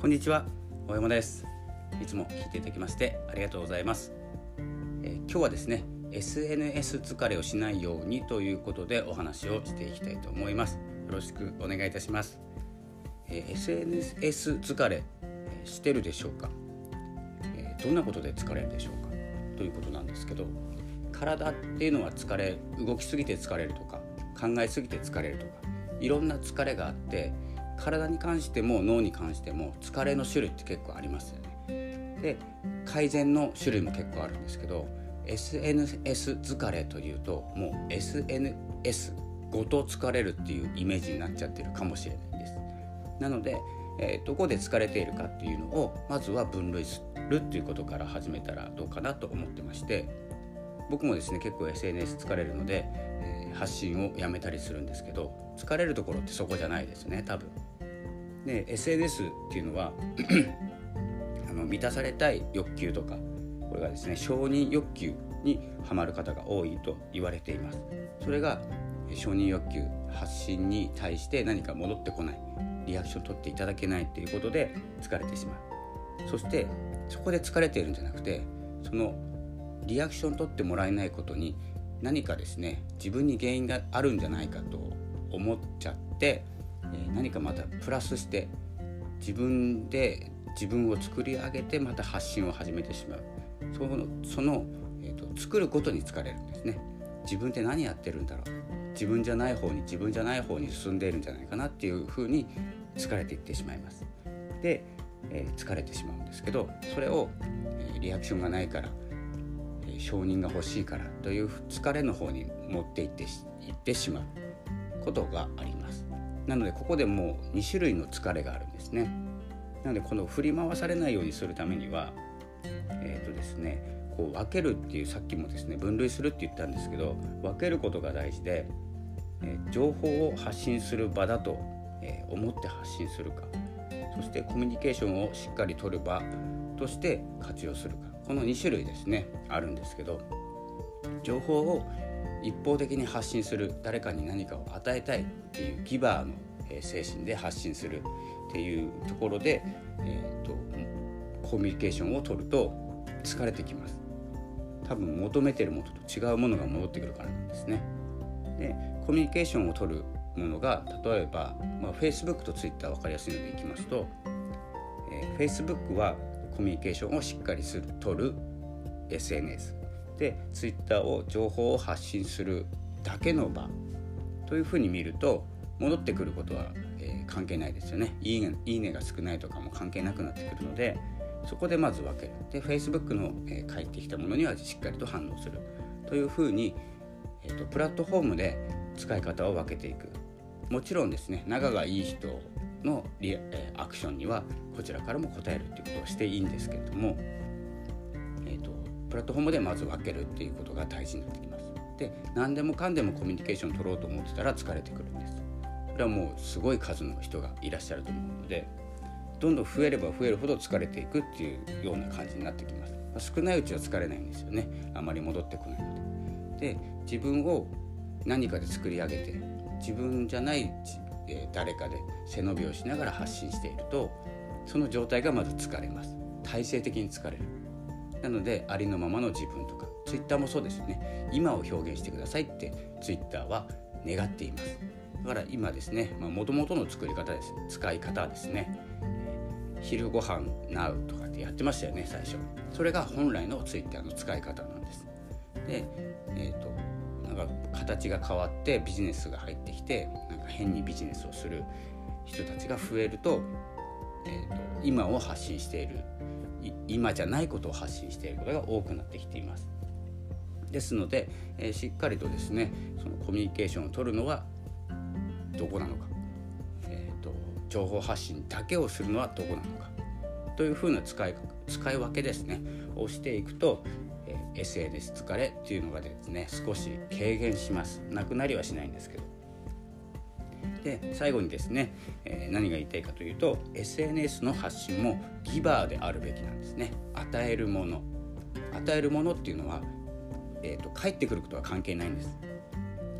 こんにちは大山です。いつも聞いていただきましてありがとうございます、えー、今日はですね SNS 疲れをしないようにということでお話をしていきたいと思います。よろしくお願いいたします、えー、SNS 疲れ、えー、してるでしょうか、えどんなことで疲れるでしょうか？ということなんですけど体っていうのは疲れ動きすぎて疲れるとか考えすぎて疲れるとかいろんな疲れがあって体に関しても脳に関しても疲れの種類って結構ありますよね。で改善の種類も結構あるんですけど SNS 疲れというともう SNS ごと疲れるっていうイメージになっちゃってるかもしれないです。なので、えー、どこで疲れているかっていうのをまずは分類するっていうことから始めたらどうかなと思ってまして僕もですね結構 SNS 疲れるので、えー、発信をやめたりするんですけど疲れるところってそこじゃないですね多分。で SNS っていうのは あの満たされたい欲求とかこれがですね承認欲求にはまる方が多いと言われています。それが承認欲求発信に対して何か戻ってこないリアクション取っていただけないっていうことで疲れてしまう。そしてそこで疲れているんじゃなくてそのリアクション取ってもらえないことに何かですね自分に原因があるんじゃないかと思っちゃってえ何かまたプラスして自分で自分を作り上げてまた発信を始めてしまう。そのその、えーと、と作ることに疲れるんですね。自分って何やってるんだろう。自分じゃない方に自分じゃない方に進んでいるんじゃないかなっていうふうに疲れていってしまいます。で、えー、疲れてしまうんですけどそれを、えー、リアクションがないから、えー、承認が欲しいからという疲れの方に持っていっていってしまうことがあります。なのでここでもう2種類の疲れがあるんですね。なのでこの振り回されないようにするためにはえっ、ー、とですねこう分けるっていうさっきもですね分類するって言ったんですけど分けることが大事で、えー、情報を発信する場だと、えー、思って発信するかそしてコミュニケーションをしっかり取る場として活用するかこの2種類ですねあるんですけど情報を一方的に発信する誰かに何かを与えたいっていうギバーの精神で発信するっていうところで、えーと、コミュニケーションを取ると疲れてきます。多分求めてるものと違うものが戻ってくるからなんですね。でコミュニケーションを取るものが例えば、まあ、Facebook と Twitter 分かりやすいのでいきますと、えー、Facebook はコミュニケーションをしっかりする取る SNS で Twitter を情報を発信するだけの場というふうに見ると戻ってくることは、えー、関係ないですよね。いいねいいねが少ないとかも関係なくなってくるのでそこでまず分ける。で Facebook の、えー、返ってきたものにはしっかりと反応する。というふうに、えーと、プラットフォームで使い方を分けていく。もちろんですね仲がいい人のリア、えー、アクションにはこちらからも答えるっていうことをしていいんですけれどもプラットフォームでまず分けるっていうことが大事になってきます。で何でもかんでもコミュニケーション取ろうと思ってたら疲れてくるんです。それはもうすごい数の人がいらっしゃると思うのでどんどん増えれば増えるほど疲れていくっていうような感じになってきます。ま、少ないうちは疲れないんですよねあまり戻ってこないので。で自分を何かで作り上げて自分じゃない誰かで背伸びをしながら発信しているとその状態がまず疲れます体制的に疲れるなのでありのままの自分とかツイッターもそうですよね。今を表現してくださいってツイッターは願っています。だから今ですねもともとの作り方です。使い方ですね。昼ご飯 Now とかってやってましたよね最初。それが本来のツイッターの使い方なんです。でえっ、ー、となんか形が変わってビジネスが入ってきてなんか変にビジネスをする人たちが増えると,、えーと今を発信している今じゃないことを発信していることが多くなってきています。ですので、え、しっかりとですねそのコミュニケーションを取るのはどこなのか、えーと、情報発信だけをするのはどこなのか。というふうな使い使い分けですね。をしていくと、え、SNS 疲れっていうのがですね少し軽減します。なくなりはしないんですけど。で最後にですね、えー、何が言いたいかというと SNS の発信もギバーであるべきなんですね。与えるもの。与えるものっていうのは、えーと、返ってくることは関係ないんです。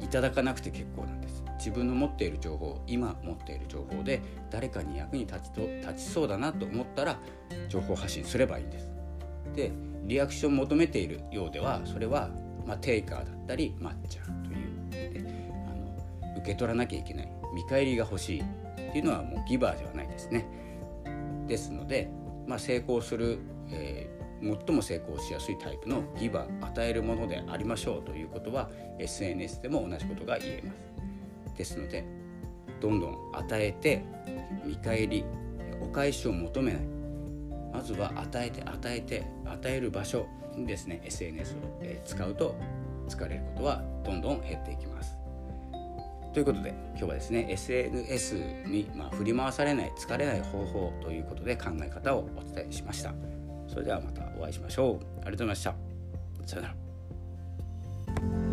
いただかなくて結構なんです。自分の持っている情報今持っている情報で誰かに役に立ちと立ちそうだなと思ったら情報発信すればいいんです。でリアクションを求めているようではそれは、まあ、テイカーだったり抹茶と受け取らなきゃいけない見返りが欲しいっていうのはもうギバーではないですね。ですので、まあ、成功する、えー、最も成功しやすいタイプのギバー与えるものでありましょうということは SNS でも同じことが言えます。ですのでどんどん与えて見返りお返しを求めないまずは与えて与えて与える場所にですね SNS を使うと疲れることはどんどん減っていきます。ということで今日はですね SNS に、まあ、振り回されない疲れない方法ということで考え方をお伝えしました。それではまたお会いしましょう。ありがとうございました。さよなら。